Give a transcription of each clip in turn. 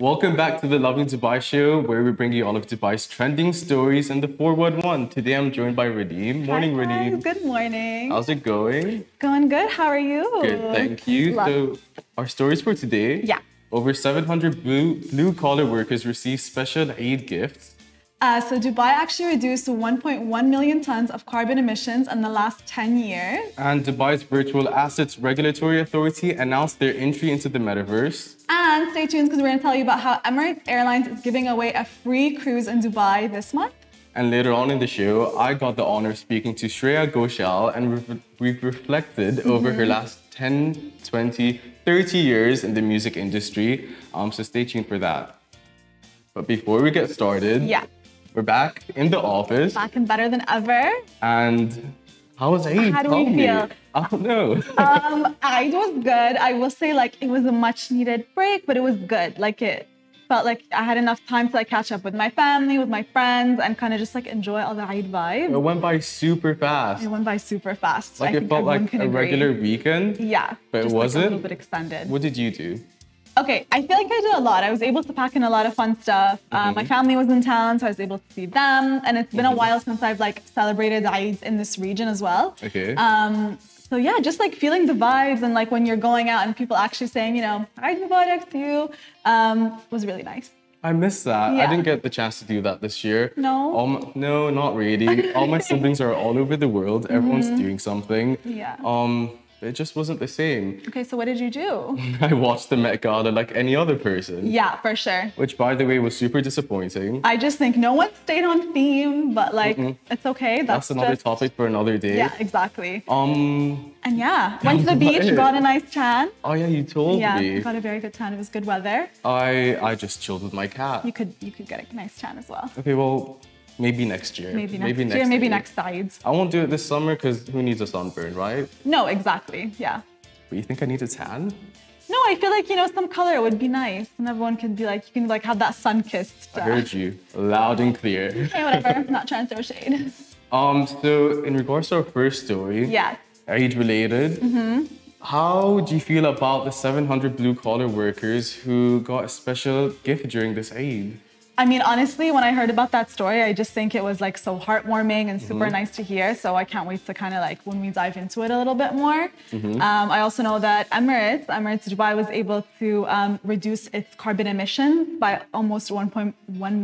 Welcome back to the Lovin Dubai show, where we bring you all of Dubai's trending stories and the 411. Today I'm joined by Radim. Morning, Hi. Good morning. How's it going? Going good. How are you? Good, thank you. Love- So, our stories for today. Yeah. Over 700 blue blue collar workers received special aid gifts. Uh, so Dubai actually reduced 1.1 million tons of carbon emissions in the last 10 years. And Dubai's Virtual Assets Regulatory Authority announced their entry into the metaverse. And stay tuned because we're going to tell you about how Emirates Airlines is giving away a free cruise in Dubai this month. And later on in the show, I got the honor of speaking to Shreya Ghoshal, and we've, we've reflected over her last 10, 20, 30 years in the music industry. Um, so stay tuned for that. But before we get started, Yeah. We're back in the office. Back and better than ever. And how was Eid? How do Tell we me. feel? I don't know. Um, Eid was good. I will say like it was a much needed break, but it was good. Like it felt like I had enough time to like catch up with my family, with my friends, and kind of just like enjoy all the Eid vibe. it went by super fast. It went by super fast. Like I it felt like a agree. regular weekend. Yeah, But just was like a little bit extended. What did you do? Okay, I feel like I did a lot. I was able to pack in a lot of fun stuff. Uh, Mm-hmm. my family was in town, so I was able to see them. And it's been a while since I've like celebrated Eid in this region as well. Okay. Um, so yeah, just like feeling the vibes and like when you're going out and people actually saying, you know, Eid Mubarak to you, um, was really nice. I missed that. Yeah. I didn't get the chance to do that this year. No? My, no, not really. All my siblings are all over the world. Everyone's doing something. Mm-hmm. Yeah. Um, it just wasn't the same. Okay, so what did you do? I watched the Met Gala like any other person. yeah, for sure. Which, by the way, was super disappointing. I just think no one stayed on theme, but like it's okay. That's That's, another just, topic for another day. Yeah, exactly. Um. And yeah, went to the beach, it. got a nice tan. Oh yeah, you told Yeah, me. got a very good tan. It was good weather. I I just chilled with my cat. You could you could get a nice tan as well. Okay, well, maybe next year. Maybe next year, maybe next sides. I won't do it this summer because who needs a sunburn, right? No, exactly. Yeah. But you think I need a tan? No, I feel like you know some color would be nice, and everyone could be like you can like have that sun kissed. I heard you loud and clear. Hey, whatever. not trying to throw shade. Um, so in regards to our first story, Yeah. Eid related, Mm-hmm. how do you feel about the 700 blue collar workers who got a special gift during this Eid? I mean, honestly, when I heard about that story, I just think it was like so heartwarming and super Mm-hmm. nice to hear. So I can't wait to kind of like when we dive into it a little bit more. Mm-hmm. Um, I also know that Emirates, Emirates Dubai, was able to um, reduce its carbon emissions by almost 1.1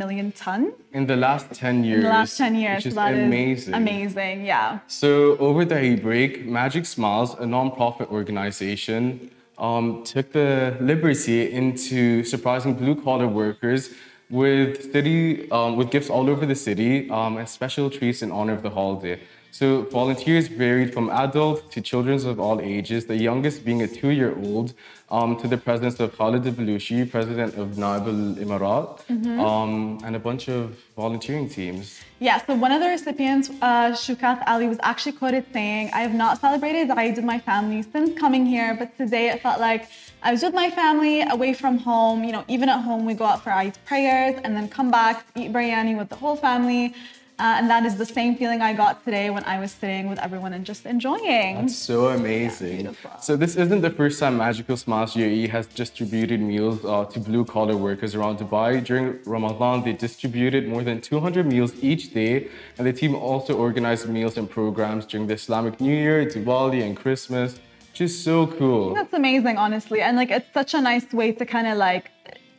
million tons In the last 10 years. in the last 10 years. Which is so that is amazing. amazing, yeah. So over the Eid break, Magic Smiles, a non-profit organization, um, took the liberty into surprising blue-collar workers with city um, with gifts all over the city um, and special treats in honor of the holiday. So volunteers varied from adults to children of all ages, the youngest being a two-year-old, um, to the presence of Khalid Balushi, president of Naib al-Imarat, um, and a bunch of volunteering teams. Yeah, so one of the recipients, uh, Shukat Ali, was actually quoted saying, I have not celebrated Eid with my family since coming here, but today it felt like I was with my family away from home. You know, even at home, we go out for Eid prayers and then come back, eat biryani with the whole family. Uh, and that is the same feeling I got today when I was sitting with everyone and just enjoying. That's so amazing. beautiful. so this isn't the first time Magical Smiles UAE has distributed meals uh, to blue-collar workers around Dubai. During Ramadan, they distributed more than 200 meals each day, and the team also organized meals and programs during the Islamic New Year, Diwali, and Christmas. Which is so cool. That's amazing, honestly. And like, it's such a nice way to kind of like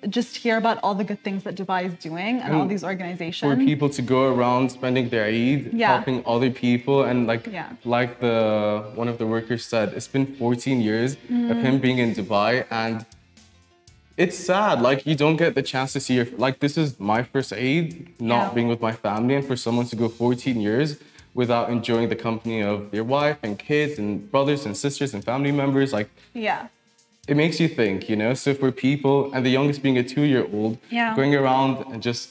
just hear about all the good things that Dubai is doing and all these organizations. For people to go around spending their Eid, Yeah. helping other people, and like Yeah. like the one of the workers said, it's been 14 years Mm. of him being in Dubai, and it's sad. Like you don't get the chance to see your like this is my first Eid, not Yeah. being with my family, and for someone to go 14 years without enjoying the company of their wife and kids and brothers and sisters and family members, like yeah. It makes you think, you know. So for people, and the youngest being a two-year-old, Yeah. going around and just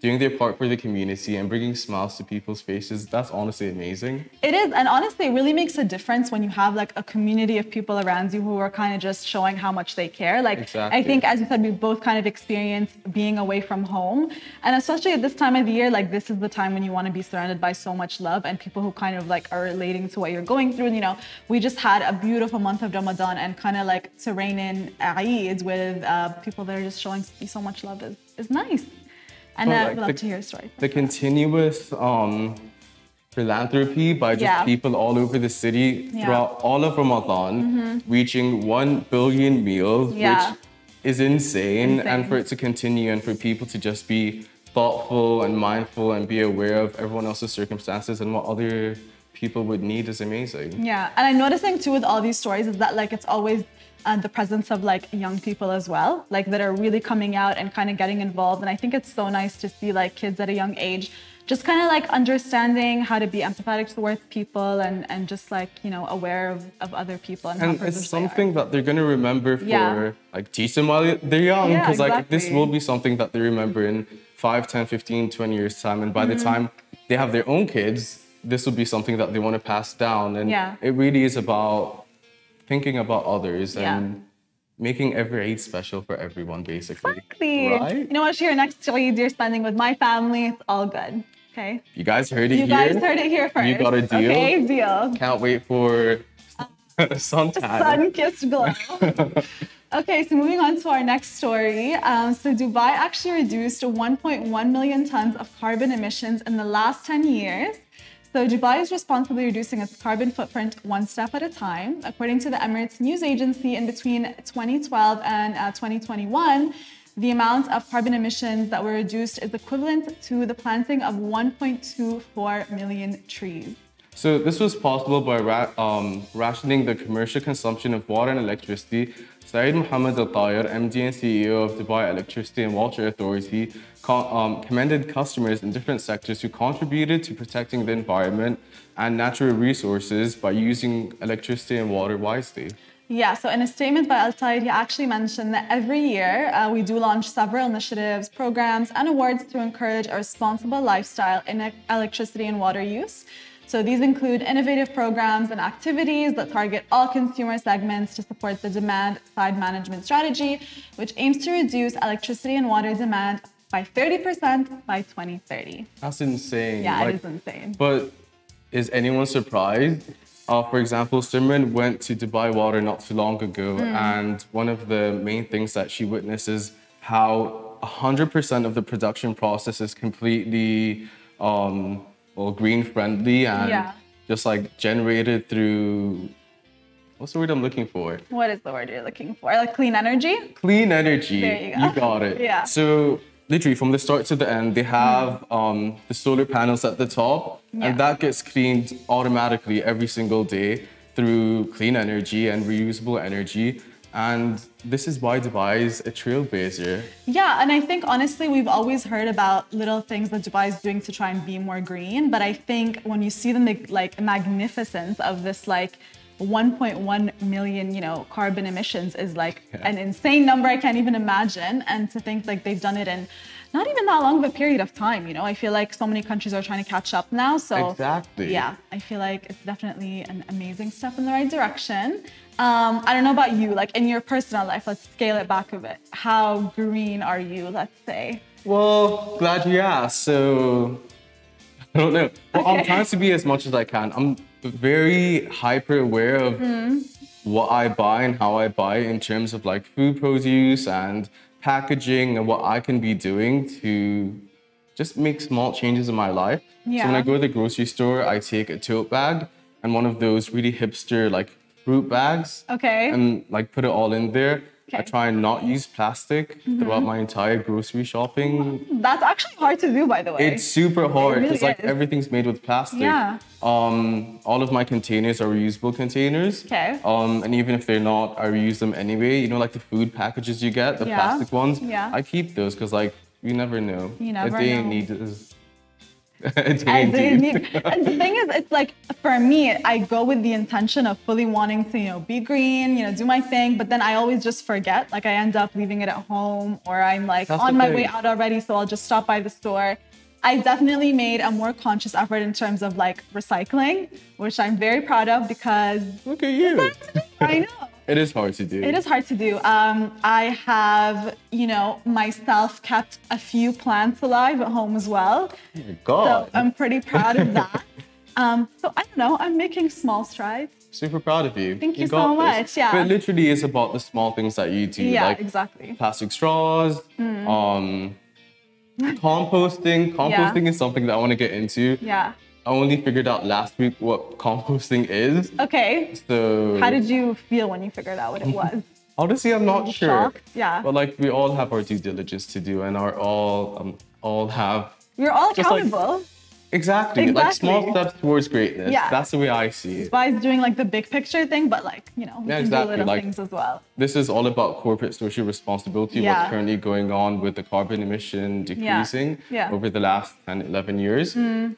doing their part for the community and bringing smiles to people's faces, that's honestly amazing. It is, and honestly, it really makes a difference when you have like a community of people around you who are kind of just showing how much they care. Like, Exactly. I think, as you said, we've both kind of experienced being away from home, and especially at this time of the year, like this is the time when you want to be surrounded by so much love and people who kind of like are relating to what you're going through. And, you know, we just had a beautiful month of Ramadan, and kind of like to reign in Eid with uh, people that are just showing you so much love is, is nice. And uh, like we'd love the- to hear a story. The continuous um, philanthropy by just Yeah. people all over the city Yeah. Mm-hmm. throughout all of Ramadan, reaching 1 billion meals, Yeah. which is insane. And for it to continue and for people to just be thoughtful and mindful and be aware of everyone else's circumstances and what other people would need is amazing. Yeah, and I'm noticing too with all these stories is that like it's always uh, the presence of like young people as well, like that are really coming out and kind of getting involved. And I think it's so nice to see like kids at a young age just kind of like understanding how to be empathetic towards people and and just like you know aware of, of other people and, And it's something that they're gonna remember for Yeah. like teach them while they're young. Yeah, Because like this will be something that they remember in 5, 10, 15, 20 years time. And by Mm-hmm. the time they have their own kids, this will be something that they want to pass down. And Yeah. it really is about thinking about others Yeah. and making every Eid special for everyone, basically. Exactly. Right? You know what? Your next Eid you're spending with my family. It's all good. Okay. You guys heard it You here. You guys heard it here first. You got a deal? Okay, deal. Can't wait for suntan. sun-kissed glow. okay, so moving on to our next story. Um, so Dubai actually reduced 1.1 million tons of carbon emissions in the last 10 years. So Dubai is responsibly reducing its carbon footprint one step at a time. According to the Emirates news agency, in between 2012 and uh, 2021, the amount of carbon emissions that were reduced is equivalent to the planting of 1.24 million trees. So this was possible by ra- um, rationing the commercial consumption of water and electricity. Saeed Mohammed Al Tayer, MD and CEO of Dubai Electricity and Water Authority, um, commended customers in different sectors who contributed to protecting the environment and natural resources by using electricity and water wisely. Yeah, so in a statement by Al Tayer, he actually mentioned that every year uh, we do launch several initiatives, programs, and awards to encourage a responsible lifestyle in electricity and water use. So these include innovative programs and activities that target all consumer segments to support the demand side management strategy, which aims to reduce electricity and water demand by 30% by 2030. That's insane. Yeah, Like, it is insane. But is anyone surprised? Uh, for example, Simran went to Dubai Water not too long ago, Hmm. and one of the main things that she witnesses how 100% of the production process is completely um, well green friendly and Yeah. just like generated through what's the word I'm looking for? What is the word you're looking for? Like clean energy? Clean energy. There you go. You got it. Yeah. So literally from the start to the end, they have um, the solar panels at the top, Yeah. and that gets cleaned automatically every single day through clean energy and reusable energy. And this is why Dubai is a trailblazer. Yeah, and I think honestly, we've always heard about little things that Dubai is doing to try and be more green. But I think when you see the like magnificence of this like 1.1 million, you know, carbon emissions is like Yeah. an insane number I can't even imagine. And to think like they've done it in not even that long of a period of time, you know, I feel like so many countries are trying to catch up now. So Exactly. yeah, I feel like it's definitely an amazing step in the right direction. Um, I don't know about you, like in your personal life, let's scale it back a bit. How green are you, let's say? Well, glad you asked. So, I don't know. Well, I'm trying to be as much as I can. I'm very hyper aware of Hmm. what I buy and how I buy in terms of like food produce and packaging and what I can be doing to just make small changes in my life. Yeah. So when I go to the grocery store, I take a tote bag and one of those really hipster like fruit bags Okay. and like put it all in there. I Okay. Mm-hmm. try and not use plastic throughout my entire grocery shopping. That's actually hard to do, by the way. It's super hard really because like everything's made with plastic. Yeah. Um, all of my containers are reusable containers. Okay. Um, and even if they're not, I reuse them anyway. You know, like the food packages you get, the Yeah. plastic ones. Yeah. I keep those because like you never know. You never day know. need is A day I in didn't need- and the thing is, it's like for me, I go with the intention of fully wanting to, you know, be green, you know, do my thing, but then I always just forget. Like I end up leaving it at home, or I'm like That's on my way out already, so I'll just stop by the store. I definitely made a more conscious effort in terms of like recycling, which I'm very proud of because Look at you. I know. It is hard to do. It is hard to do. Um, I have, you know, myself kept a few plants alive at home as well. Oh my So God. I'm pretty proud of that. Um, so I don't know, I'm making small strides. Super proud of you. Thank you got so this. much, yeah. But it literally is about the small things that you do. Yeah, like exactly. plastic straws, um, composting. Composting is something that I want to get into. Yeah. I only figured out last week what composting is. Okay. So How did you feel when you figured out what it was? honestly, I'm not sure. shocked? Yeah. But like we all have our due diligence to do, and are all um, all have You're all Just like- accountable. exactly, like small steps towards greatness. Yeah. That's the way I see it. By doing like the big picture thing, but like, you know, we Yeah, can exactly, do little like- things as well. This is all about corporate social responsibility, Yeah. what's currently going on with the carbon emission decreasing Yeah. over the last 10, 11 years.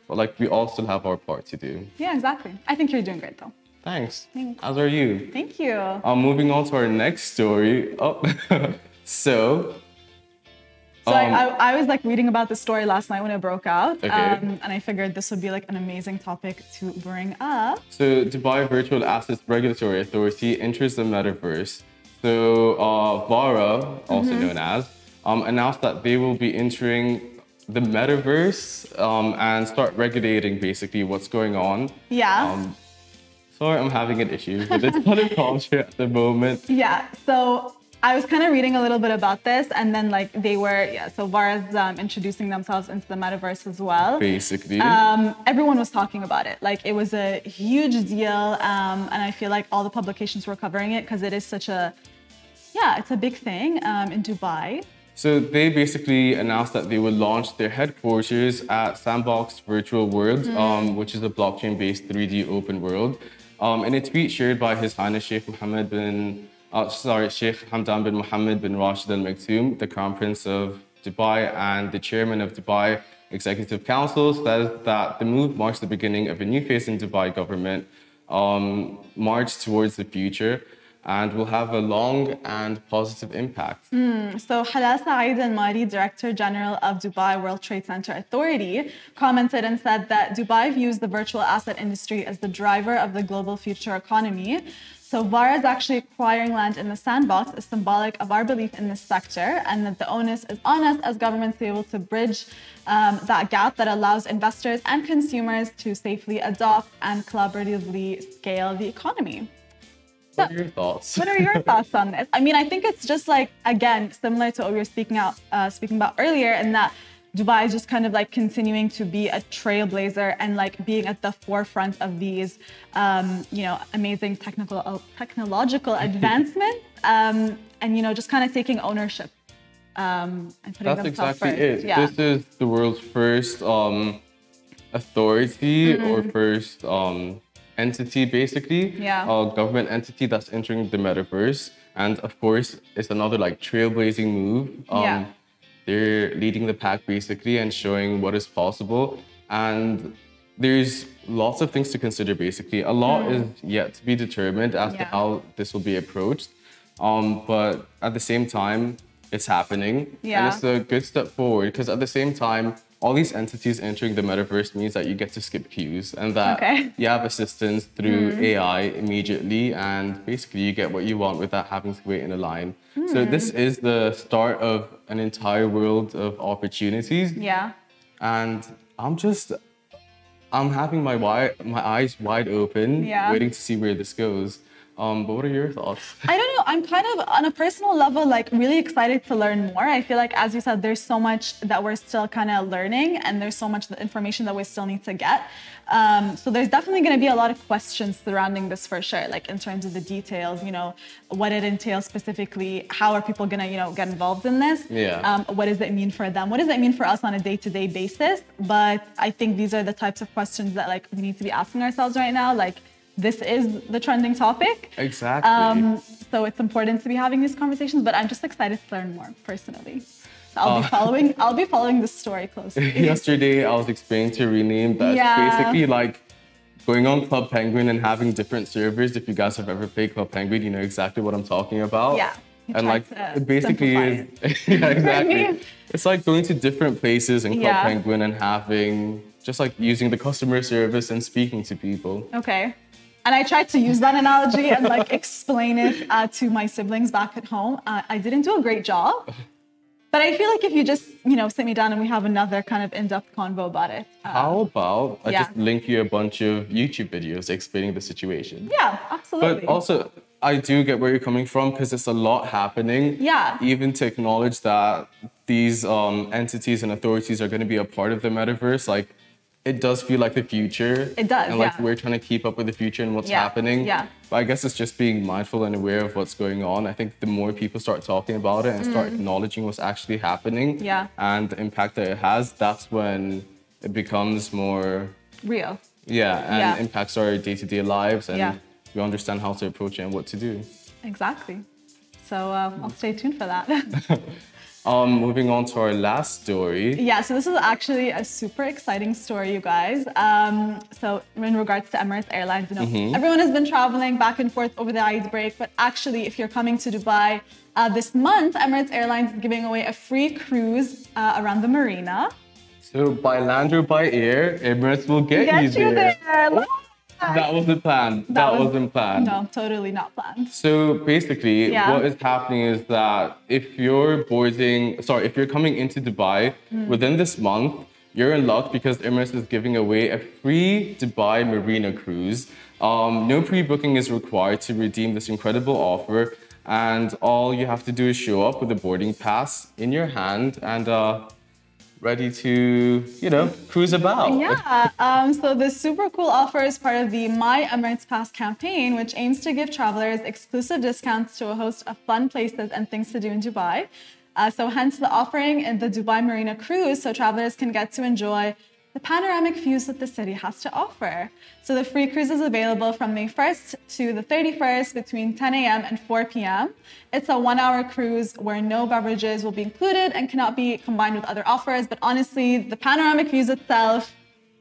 But like we all still have our part to do. Yeah, exactly. I think you're doing great though. Thanks. Thanks. As are you. Thank you. Uh, moving on to our next story. Oh, so. So um, I, I, I was like reading about the story last night when it broke out, Okay. um, and I figured this would be like an amazing topic to bring up. So Dubai Virtual Assets Regulatory Authority enters the metaverse. So uh, VARA, also Mm-hmm. known as, um, announced that they will be entering the metaverse um, and start regulating basically what's going on. Yeah. Um, sorry, I'm having an issue with this kind of culture at the moment. Yeah, so I was kind of reading a little bit about this, and then like they were, yeah, so VARA's um, introducing themselves into the metaverse as well. Basically, Um, everyone was talking about it. Like it was a huge deal, um, and I feel like all the publications were covering it because it is such a, yeah, it's a big thing um, in Dubai. So they basically announced that they will launch their headquarters at Sandbox Virtual World, um, which is a blockchain-based 3D open world. Um, in a tweet shared by His Highness Sheikh Mohammed bin, uh, sorry, Sheikh Hamdan bin Mohammed bin Rashid Al Maktoum, the Crown Prince of Dubai and the Chairman of Dubai Executive Council, says that the move marks the beginning of a new phase in Dubai government um, march towards the future and will have a long and positive impact. So Helal Saeed Al Marri, Director General of Dubai World Trade Center Authority, commented and said that Dubai views the virtual asset industry as the driver of the global future economy. So VARA is actually acquiring land in the sandbox is symbolic of our belief in this sector and that the onus is on us as governments to be able to bridge um, that gap that allows investors and consumers to safely adopt and collaboratively scale the economy. What are your thoughts? What are your thoughts on this? I mean, I think it's just like again similar to what we were speaking out uh, speaking about earlier, in that Dubai is just kind of like continuing to be a trailblazer and like being at the forefront of these, um, you know, amazing technical uh, technological advancements, um, and you know, just kind of taking ownership um, and putting That's exactly first. it. Yeah. This is the world's first um, authority or Mm-hmm. first um, entity, basically, Yeah. a government entity that's entering the metaverse. And of course, it's another like trailblazing move. Um, Yeah. They're leading the pack basically and showing what is possible. And there's lots of things to consider basically. A lot is yet to be determined as to Mm. How this will be approached. Um, but at the same time, it's happening. Yeah. And it's a good step forward because at the same time, all these entities entering the metaverse means that you get to skip queues and that Okay. Mm. you have assistance through AI immediately and basically you get what you want without having to wait in a line. So Mm. this is the start of an entire world of opportunities yeah. and I'm just I'm having my wide, my eyes wide open, Yeah. waiting to see where this goes. Um, but what are your thoughts? I don't know. I'm kind of on a personal level, like really excited to learn more. I feel like, as you said, there's so much that we're still kind of learning, and there's so much information that we still need to get. Um, so there's definitely going to be a lot of questions surrounding this for sure, like in terms of the details. You know, what it entails specifically. How are people going to, you know, get involved in this? Yeah. Um, what does it mean for them? What does it mean for us on a day-to-day basis? But I think these are the types of questions that like we need to be asking ourselves right now, like this is the trending topic. Exactly. Um, so it's important to be having these conversations, but I'm just excited to learn more personally. So I'll be Uh. following. I'll be following this story closely. Yesterday, I was explaining to Rename that Yeah. basically like going on Club Penguin and having different servers. If you guys have ever played Club Penguin, you know exactly what I'm talking about. Yeah, And like it basically is yeah, exactly. It's like going to different places in Club Yeah. Penguin and having just like using the customer service and speaking to people. Okay. And I tried to use that analogy and like explain it uh, to my siblings back at home. Uh, I didn't do a great job, but I feel like if you just you know sit me down and we have another kind of in-depth convo about it. Uh, How about I yeah. just link you a bunch of YouTube videos explaining the situation? yeah, absolutely. But also, I do get where you're coming from because it's a lot happening. Yeah. Even to acknowledge that these um, entities and authorities are going to be a part of the metaverse, like it does feel like the future. It does, And like yeah. we're trying to keep up with the future and what's Yeah, happening. yeah. But I guess it's just being mindful and aware of what's going on. I think the more people start talking about it and start acknowledging what's actually happening Mm. Yeah. and the impact that it has, that's when it becomes more real. yeah, and Yeah. impacts our day-to-day lives, and Yeah. we understand how to approach it and what to do. Exactly. So uh, I'll stay tuned for that. Um, moving on to our last story. Yeah, so this is actually a super exciting story, you guys. Um, so in regards to Emirates Airlines, you know, everyone has been traveling back and forth over the Eid break, but actually, if you're coming to Dubai uh, this month, Emirates Airlines is giving away a free cruise uh, around the marina. So by land or by air, Emirates will get, Get you you there. there! That wasn't planned. That, was- wasn't planned. No, totally not planned. So basically, Yeah. what is happening is that if you're boarding, sorry, if you're coming into Dubai Hmm. within this month, you're in luck because Emirates is giving away a free Dubai Marina cruise. Um, no pre-booking is required to redeem this incredible offer, and all you have to do is show up with a boarding pass in your hand and uh, ready to, you know, cruise about. Yeah, um, so this super cool offer is part of the My Emirates Pass campaign, which aims to give travelers exclusive discounts to a host of fun places and things to do in Dubai. Uh, so, hence the offering in the Dubai Marina cruise, so travelers can get to enjoy the panoramic views that the city has to offer. So, the free cruise is available from May 1st to the 31st between 10 a.m. and 4 p.m. It's a one hour cruise where no beverages will be included and cannot be combined with other offers. But honestly, the panoramic views itself,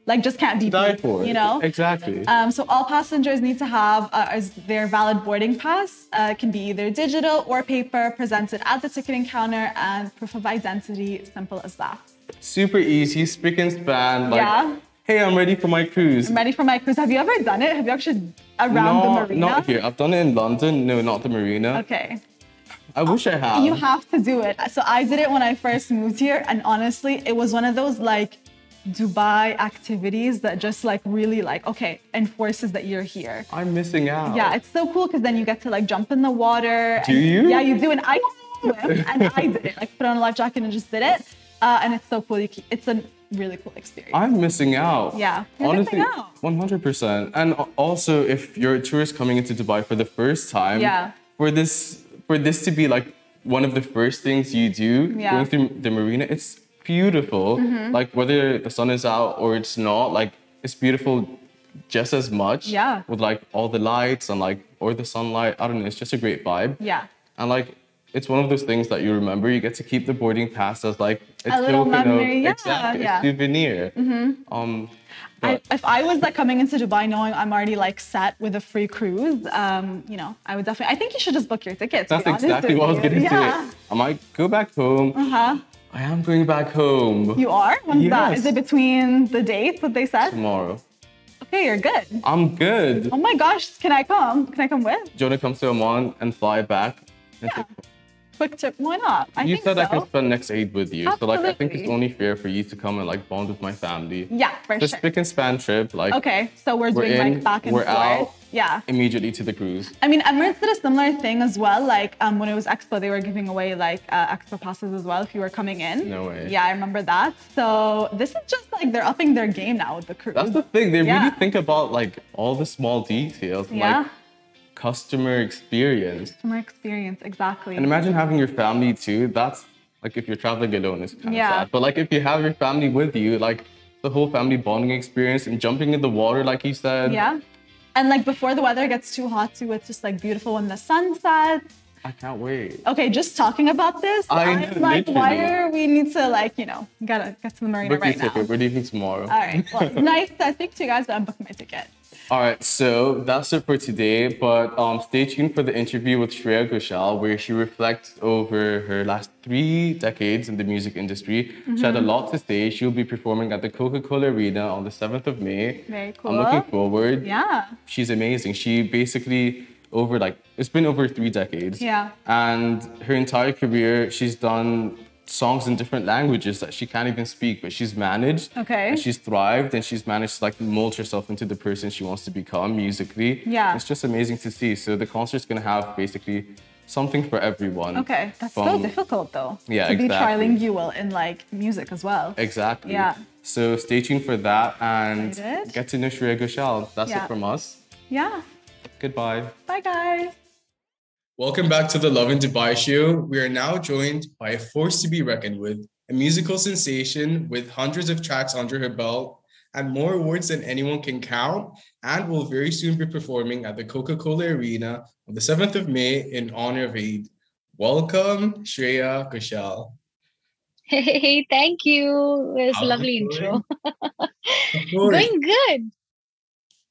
like, just can't be Die beat, for you know? Exactly. Um, so all passengers need to have uh, as their valid boarding pass. Uh, it can be either digital or paper, presented at the ticketing counter, and proof of identity. Simple as that. Super easy, spick and span. Like, Yeah. hey, I'm ready for my cruise. I'm ready for my cruise. Have you ever done it? Have you actually around no, the marina? Not here. I've done it in London. No, not the marina. Okay. I wish I had. You have to do it. So I did it when I first moved here, and honestly, it was one of those like Dubai activities that just like really like okay enforces that you're here. I'm missing out. Yeah, it's so cool because then you get to like jump in the water. Do and- you? Yeah, you do. And I swim, and I did it. Like put on a life jacket and just did it. Uh, and it's so cool. You keep, it's a really cool experience. I'm missing out. Yeah, Honestly, out. 100%. And also, if you're a tourist coming into Dubai for the first time, Yeah. for this for this to be like one of the first things you do Yeah. Mm-hmm. going through the marina, it's beautiful. Like whether the sun is out or it's not, like it's beautiful just as much. Yeah. With like all the lights and like or the sunlight. I don't know. It's just a great vibe. Yeah. And like it's one of those things that you remember. You get to keep the boarding pass as like a, little memory, yeah, exactly, yeah. Mm-hmm. a souvenir. Um, I, if I was like coming into Dubai knowing I'm already like set with a free cruise, um, you know, I would definitely. I think you should just book your tickets. that's exactly what I was gonna yeah. I might go back home. Uh huh. I am going back home You are. When's that? Yes. Is it between the dates that they said? tomorrow. Okay, you're good. I'm good. Oh my gosh, can I come? Can I come with? Jonah comes to Oman and fly back? And Yeah. Quick trip. Why not? I you think said so. I can spend next Eid with you, so like I think it's only fair for you to come and like bond with my family. Yeah, for The sure. spick and span trip, like Okay, so we're, We're doing in, like back and we're forth. out. Yeah. immediately to the cruise. I mean, Emirates did a similar thing as well. Like um, when it was Expo, they were giving away like uh, Expo passes as well if you were coming in. No way. Yeah, I remember that. So this is just like they're upping their game now with the cruise. That's the thing. They Yeah. really think about like all the small details, Yeah. like customer experience. Customer experience, exactly. And imagine having your family too. That's like if you're traveling alone, it's kind of sad. But like if you have your family with you, like the whole family bonding experience and jumping in the water, like you said. yeah. And like before the weather gets too hot too, it's just like beautiful when the sun sets. I can't wait. Okay, just talking about this, I I'm know, like, why literally. are we need to like, you know, gotta get to the marina Book your right now. ticket. We're leaving tomorrow. All right. Well, nice to speak to you guys, but I'm booking my ticket. All right, so that's it for today. But um, stay tuned for the interview with Shreya Ghoshal, where she reflects over her last three decades in the music industry. She had a lot to say. She'll be performing at the Coca-Cola Arena on the 7th of May. Very cool. I'm looking forward. Yeah. She's amazing. She basically over like it's been over three decades. Yeah. And her entire career, she's done songs in different languages that she can't even speak, but she's managed. Okay. And she's thrived and she's managed to like mold herself into the person she wants to become musically. Yeah. It's just amazing to see. So the concert's gonna have basically something for everyone. Okay. That's so difficult though. Yeah, To be trilingual in like music as well. Exactly. Yeah. So stay tuned for that and Excited. get to know Shreya Ghoshal. That's Yeah. it from us. Yeah. Goodbye. Bye guys. Welcome back to the Lovin Dubai show. We are now joined by a force to be reckoned with, a musical sensation with hundreds of tracks under her belt and more awards than anyone can count, and will very soon be performing at the Coca Cola Arena on the 7th of May in honor of Eid. Welcome, Shreya Ghoshal. Hey, thank you. It was a How's it lovely intro. Going good.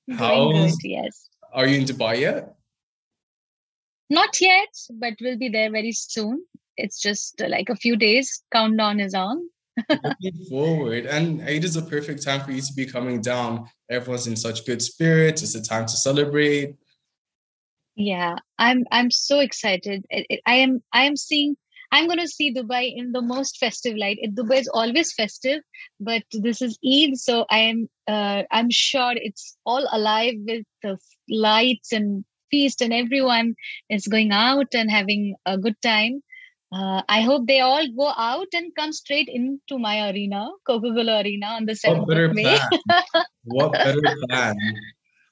Going How's- good, yes. Are you in Dubai yet? Not yet, but we'll be there very soon. It's just uh, like a few days. Countdown is on. Looking forward. And Eid is a perfect time for you to be coming down. Everyone's in such good spirits. It's a time to celebrate. Yeah, I'm I'm so excited. It- it- I am I am seeing I'm going to see Dubai in the most festive light. It, Dubai is always festive, but this is Eid, so I am uh, I'm sure it's all alive with the lights and feast, and everyone is going out and having a good time. Uh, I hope they all go out and come straight into my arena, Coca-Cola Arena, on the What seventh better of May. plan? what better plan?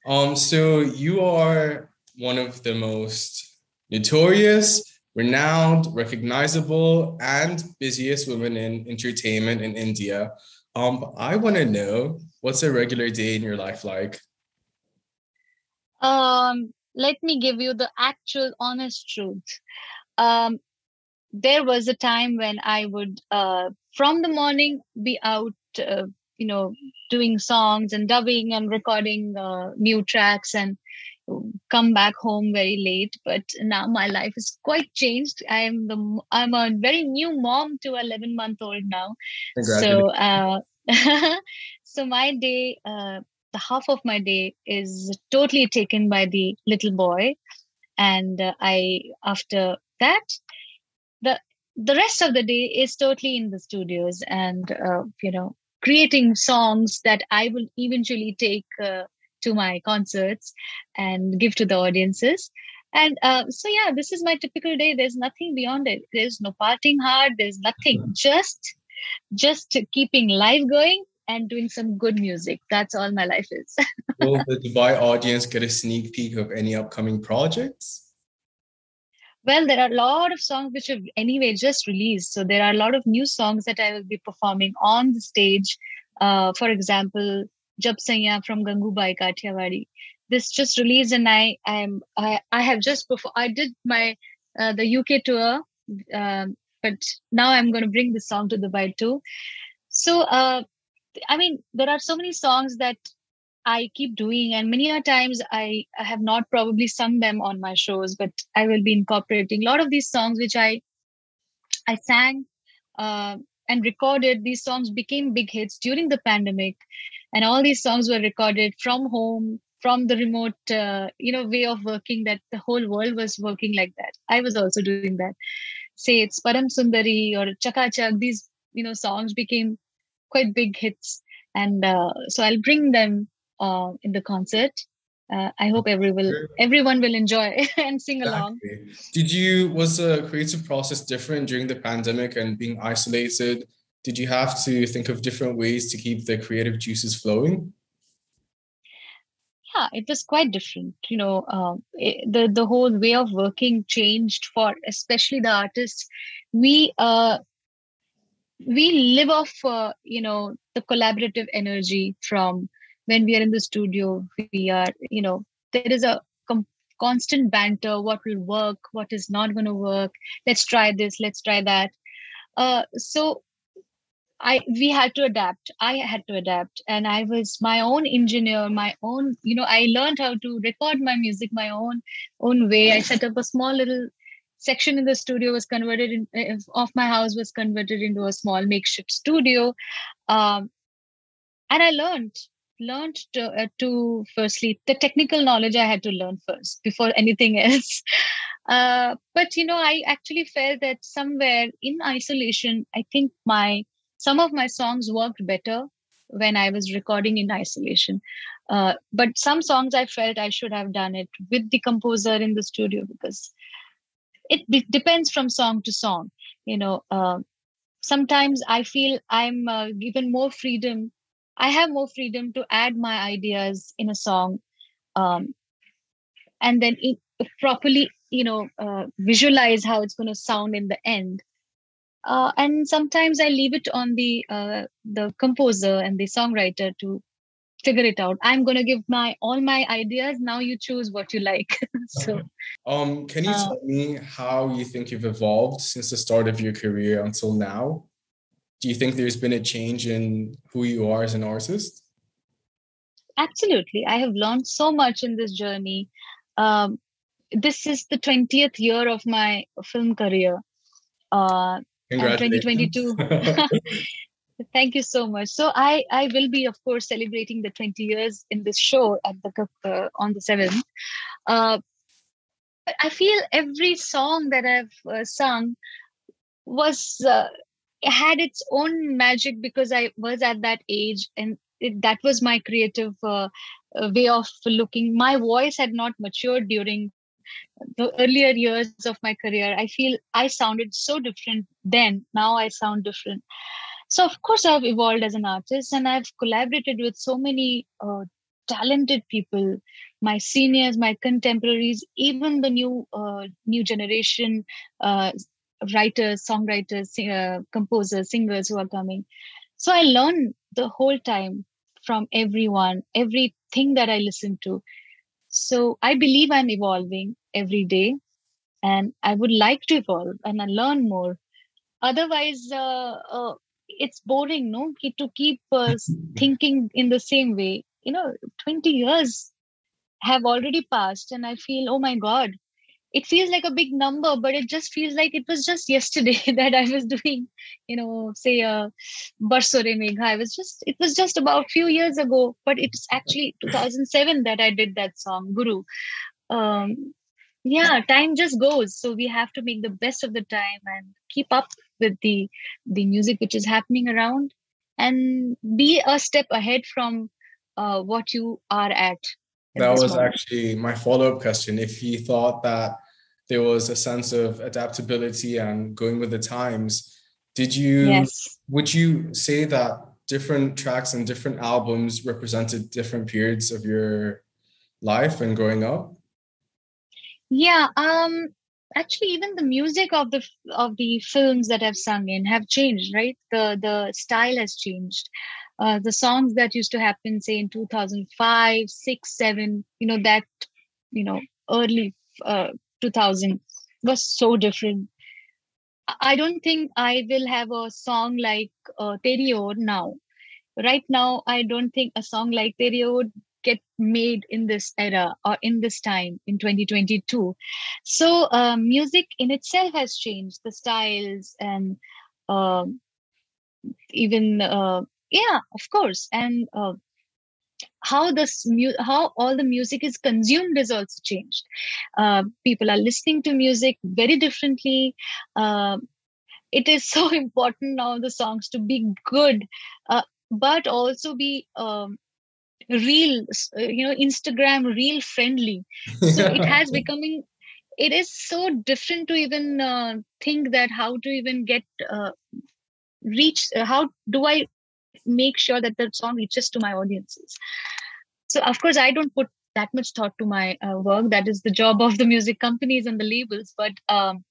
Um, so you are one of the most notorious, renowned, recognizable, and busiest women in entertainment in India. Um, I want to know what's a regular day in your life like? Um let me give you the actual honest truth. Um there was a time when i would uh from the morning be out uh, you know doing songs and dubbing and recording uh, new tracks and come back home very late. But now my life is quite changed. I am the i'm a very new mom to 11 month old now. So uh so my day uh the half of my day is totally taken by the little boy. And uh, i after that the the rest of the day is totally in the studios and uh, you know creating songs that i will eventually take uh, to my concerts and give to the audiences. And uh, so yeah this is my typical day. There's nothing beyond it. There's no parting hard there's nothing. Just just keeping life going and doing some good music that's all my life is Will the Dubai audience get a sneak peek of any upcoming projects? Well, there are a lot of songs which have anyway just released. So there are a lot of new songs that I will be performing on the stage. Uh, for example, Jab Saiyaan from Gangubai Kathiawadi. This just released, and I I am I, I have just before I did my uh, the UK tour, um, but now I'm going to bring this song to Dubai too. So uh, I mean, there are so many songs that I keep doing, and many a times I, I have not probably sung them on my shows, but I will be incorporating a lot of these songs which I I sang uh, and recorded. These songs became big hits during the pandemic, and all these songs were recorded from home, from the remote uh, you know way of working that the whole world was working like that. I was also doing that. Say it's Param Sundari or Chaka Chak. These you know songs became quite big hits, and uh, so I'll bring them uh, in the concert. Uh, I hope everyone everyone will enjoy and sing along. Did you was the creative process different during the pandemic and being isolated? Did you have to think of different ways to keep the creative juices flowing? Yeah, it was quite different. You know, um, it, the the whole way of working changed for especially the artists. We uh, we live off uh, you know the collaborative energy from when we are in the studio. We are you know there is a com- constant banter what will work what is not going to work let's try this let's try that uh, so I we had to adapt. I had to adapt, and I was my own engineer, my own. You know, I learned how to record my music my own own way. I set up a small little section in the studio was converted in uh, of my house was converted into a small makeshift studio, um, and I learned learned to, uh, to firstly the technical knowledge I had to learn first before anything else. Uh, but you know, I actually felt that somewhere in isolation, I think my some of my songs worked better when I was recording in isolation. Uh, but some songs I felt I should have done it with the composer in the studio because it d- depends from song to song. You know, uh, sometimes I feel I'm uh, given more freedom. I have more freedom to add my ideas in a song, um, and then it, properly, you know, uh, visualize how it's going to sound in the end uh, and sometimes i leave it on the uh, the composer and the songwriter to figure it out. I'm going to give my all my ideas. Now you choose what you like. So um can you uh, tell me how you think you've evolved since the start of your career until now? Do you think there's been a change in who you are as an artist? Absolutely. I have learned so much in this journey. Um, this is the 20th year of my film career. Uh, 2022 thank you so much. So i i will be of course celebrating the 20 years in this show at the uh, on the 7th uh, i feel every song that i've uh, sung was uh, had its own magic because i was at that age and it, that was my creative uh, uh, way of looking. My voice had not matured during the earlier years of my career. I feel i sounded so different then. Now i sound different so of course i've evolved as an artist and i've collaborated with so many uh, talented people my seniors my contemporaries even the new uh, new generation uh, writers songwriters uh, composers singers who are coming. So i learn the whole time from everyone everything that i listen to. So i believe i'm evolving every day and i would like to evolve and learn more. Otherwise uh, uh, it's boring no? To keep uh, thinking in the same way. You know 20 years have already passed and i feel oh my god. It feels like a big number but it just feels like it was just yesterday that i was doing you know say uh Barso Re Megha. I was just it was just about a few years ago but it's actually 2007 that i did that song guru. Um yeah time just goes so we have to make the best of the time and keep up with the the music which is happening around and be a step ahead from uh, what you are at that was moment. actually my follow-up question if you thought that there was a sense of adaptability and going with the times did you yes. would you say that different tracks and different albums represented different periods of your life and growing up yeah um actually even the music of the of the films that i've sung in have changed right? The the style has changed. Uh, the songs that used to happen say in 2005 6 7 you know that you know early uh, 2000 was so different. I don't think i will have a song like uh, Teri Ore now. Right now i don't think a song like Teri Ore get made in this era or in this time in 2022 so uh, music in itself has changed the styles and uh, even uh, yeah of course. And uh, how this mu- how all the music is consumed is also changed. Uh, people are listening to music very differently. Uh, it is so important now the songs to be good but also be um, real uh, you know instagram real friendly. So it has becoming it is so different to even uh, think that how to even get uh, reach uh, how do i make sure that the song reaches to my audiences? So of course i don't put that much thought to my uh, work. That is the job of the music companies and the labels. But um,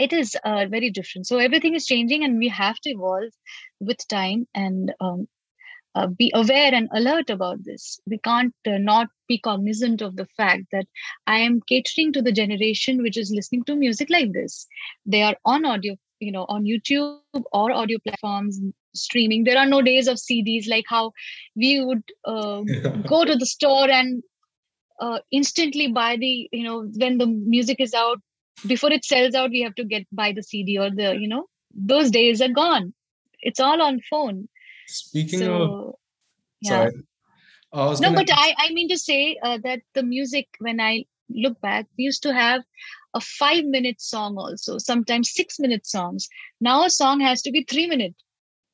it is uh, very different. So everything is changing and we have to evolve with time and um, uh, be aware and alert about this. We can't uh, not be cognizant of the fact that I am catering to the generation which is listening to music like this. They are on audio, you know, on YouTube or audio platforms streaming. There are no days of CDs like how we would uh, go to the store and uh, instantly buy the, you know, when the music is out. Before it sells out, we have to get buy the CD or the, you know, those days are gone. It's all on phone Speaking so, of, yeah. sorry, no, gonna... but I I mean to say uh, that the music when I look back, used to have a five minute song also, sometimes six minute songs. Now a song has to be three minute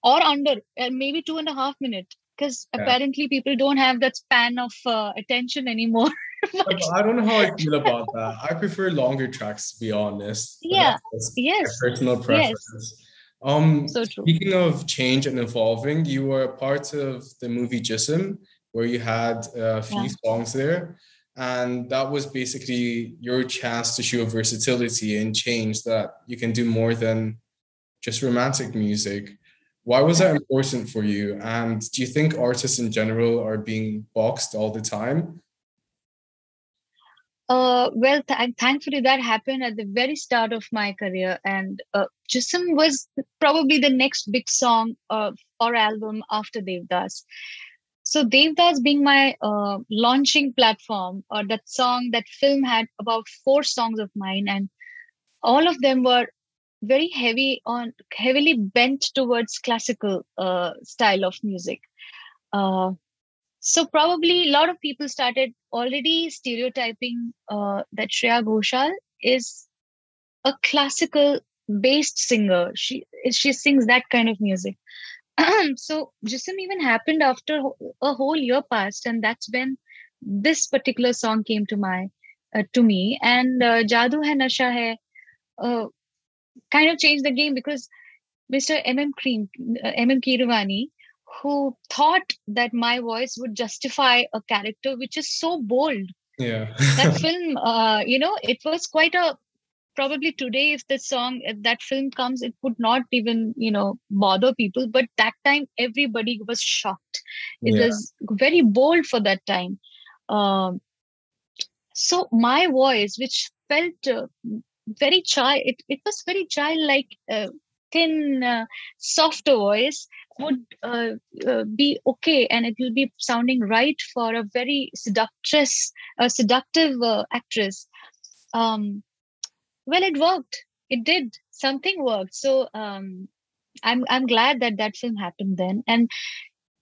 or under, and maybe two and a half minute because yeah. apparently people don't have that span of uh, attention anymore. I don't know how I feel about that. I prefer longer tracks, to be honest. Yeah. Yes. Personal preference. Yes. Um, so true. Speaking of change and evolving, you were a part of the movie Jism, where you had a few yeah. songs there. And that was basically your chance to show versatility and change that you can do more than just romantic music. Why was that important for you? And do you think artists in general are being boxed all the time? Uh, well, th- thankfully that happened at the very start of my career, and uh, Jism was probably the next big song uh, or album after Devdas. So Devdas being my uh, launching platform, or that song, that film had about four songs of mine, and all of them were very heavy on, heavily bent towards classical uh, style of music. Uh, so probably a lot of people started already stereotyping uh, that Shreya Ghoshal is a classical based singer. She she sings that kind of music. so Jism even happened after a whole year passed, and that's when this particular song came to my uh, to me. And uh, Jadoo Hai Nasha Hai uh, kind of changed the game because Mr. M M Kreem uh, M M Keeravani who thought that my voice would justify a character which is so bold. Yeah. that film, uh, you know, it was quite a probably today if the song if that film comes it would not even you know bother people but that time everybody was shocked it yeah. was very bold for that time um, so my voice which felt uh, very child it, it was very childlike uh, thin uh, softer voice would uh, uh, be okay and it will be sounding right for a very seductress a seductive uh, actress. Um, well it worked. It did. Something worked. So um, i'm i'm glad that that film happened then. And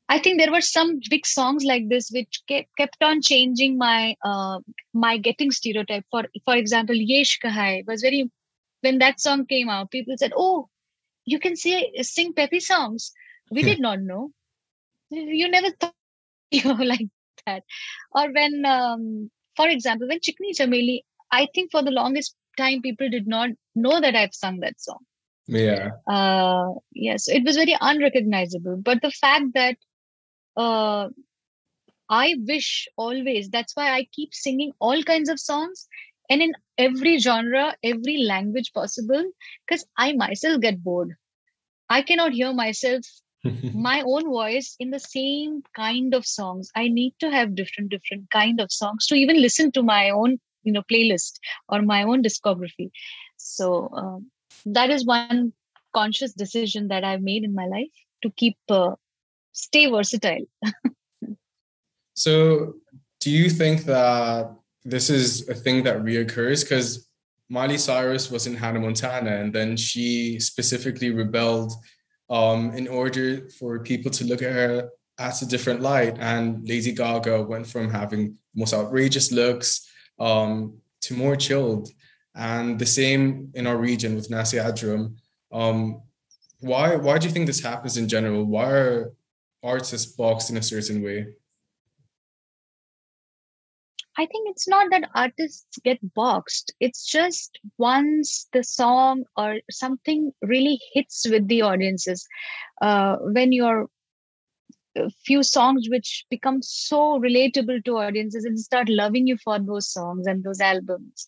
i think there were some big songs like this which kept, kept on changing my uh, my getting stereotype. For for example Yeh Ishq Hai was very when that song came out people said oh you can say sing peppy songs. We did not know. You never thought you know like that. Or when um, for example when chikni chameli i think for the longest time people did not know that i've sung that song. Yeah. Uh yes it was very unrecognizable. But the fact that uh i wish always that's why i keep singing all kinds of songs and in every genre every language possible because i myself get bored. I cannot hear myself my own voice in the same kind of songs. I need to have different different kind of songs to even listen to my own you know playlist or my own discography. So um, that is one conscious decision that i've made in my life to keep uh, stay versatile. So do you think that this is a thing that reoccurs because Miley Cyrus was in Hannah Montana and then she specifically rebelled um, in order for people to look at her at a different light. And Lady Gaga went from having most outrageous looks um, to more chilled. And the same in our region with Nancy Ajram. Um, why, why do you think this happens in general? Why are artists boxed in a certain way? I think it's not that artists get boxed. It's just once the song or something really hits with the audiences, uh, when your few songs which become so relatable to audiences and start loving you for those songs and those albums,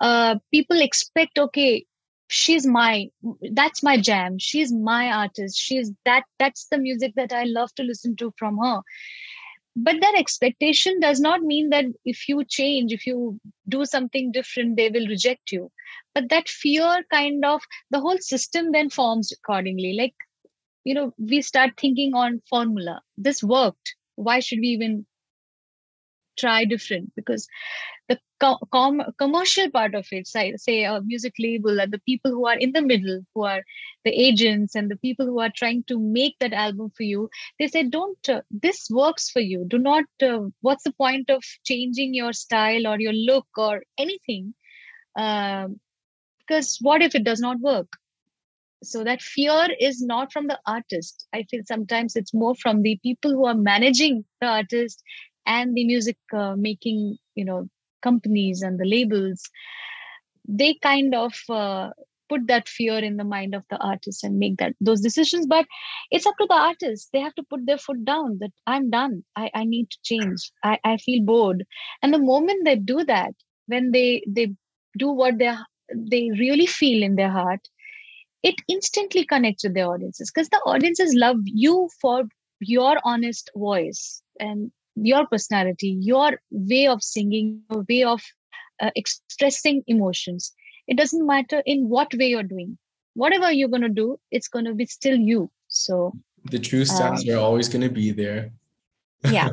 uh, people expect, okay, she's my that's my jam. She's my artist. She's that that's the music that i love to listen to from her but that expectation does not mean that if you change if you do something different they will reject you. But that fear kind of the whole system then forms accordingly. Like you know we start thinking on formula. This worked. Why should we even try different because the com- commercial part of it say, say a music label and the people who are in the middle who are the agents and the people who are trying to make that album for you they say don't uh, this works for you. Do not uh, what's the point of changing your style or your look or anything um, because what if it does not work? So that fear is not from the artist. I feel sometimes it's more from the people who are managing the artist and the music uh, making you know companies and the labels they kind of uh, put that fear in the mind of the artist and make that those decisions. But it's up to the artist. They have to put their foot down that i'm done. I, I need to change. I, I feel bored. And the moment they do that when they they do what they they really feel in their heart it instantly connects with the audiences. Because the audiences love you for your honest voice. And your personality, your way of singing, your way of uh, expressing emotions. It doesn't matter in what way you're doing. Whatever you're going to do, it's going to be still you. So the true stars uh, are always going to be there. Yeah.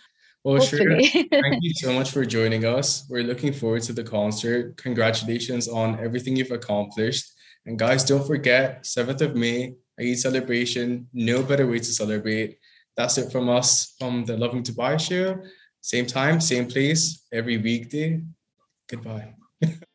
well, sure. Thank you so much for joining us. We're looking forward to the concert. Congratulations on everything you've accomplished. And guys, don't forget, 7th of May, Eid celebration. No better way to celebrate. That's it from us from the Lovin Dubai show. Same time, same place, every weekday. Goodbye.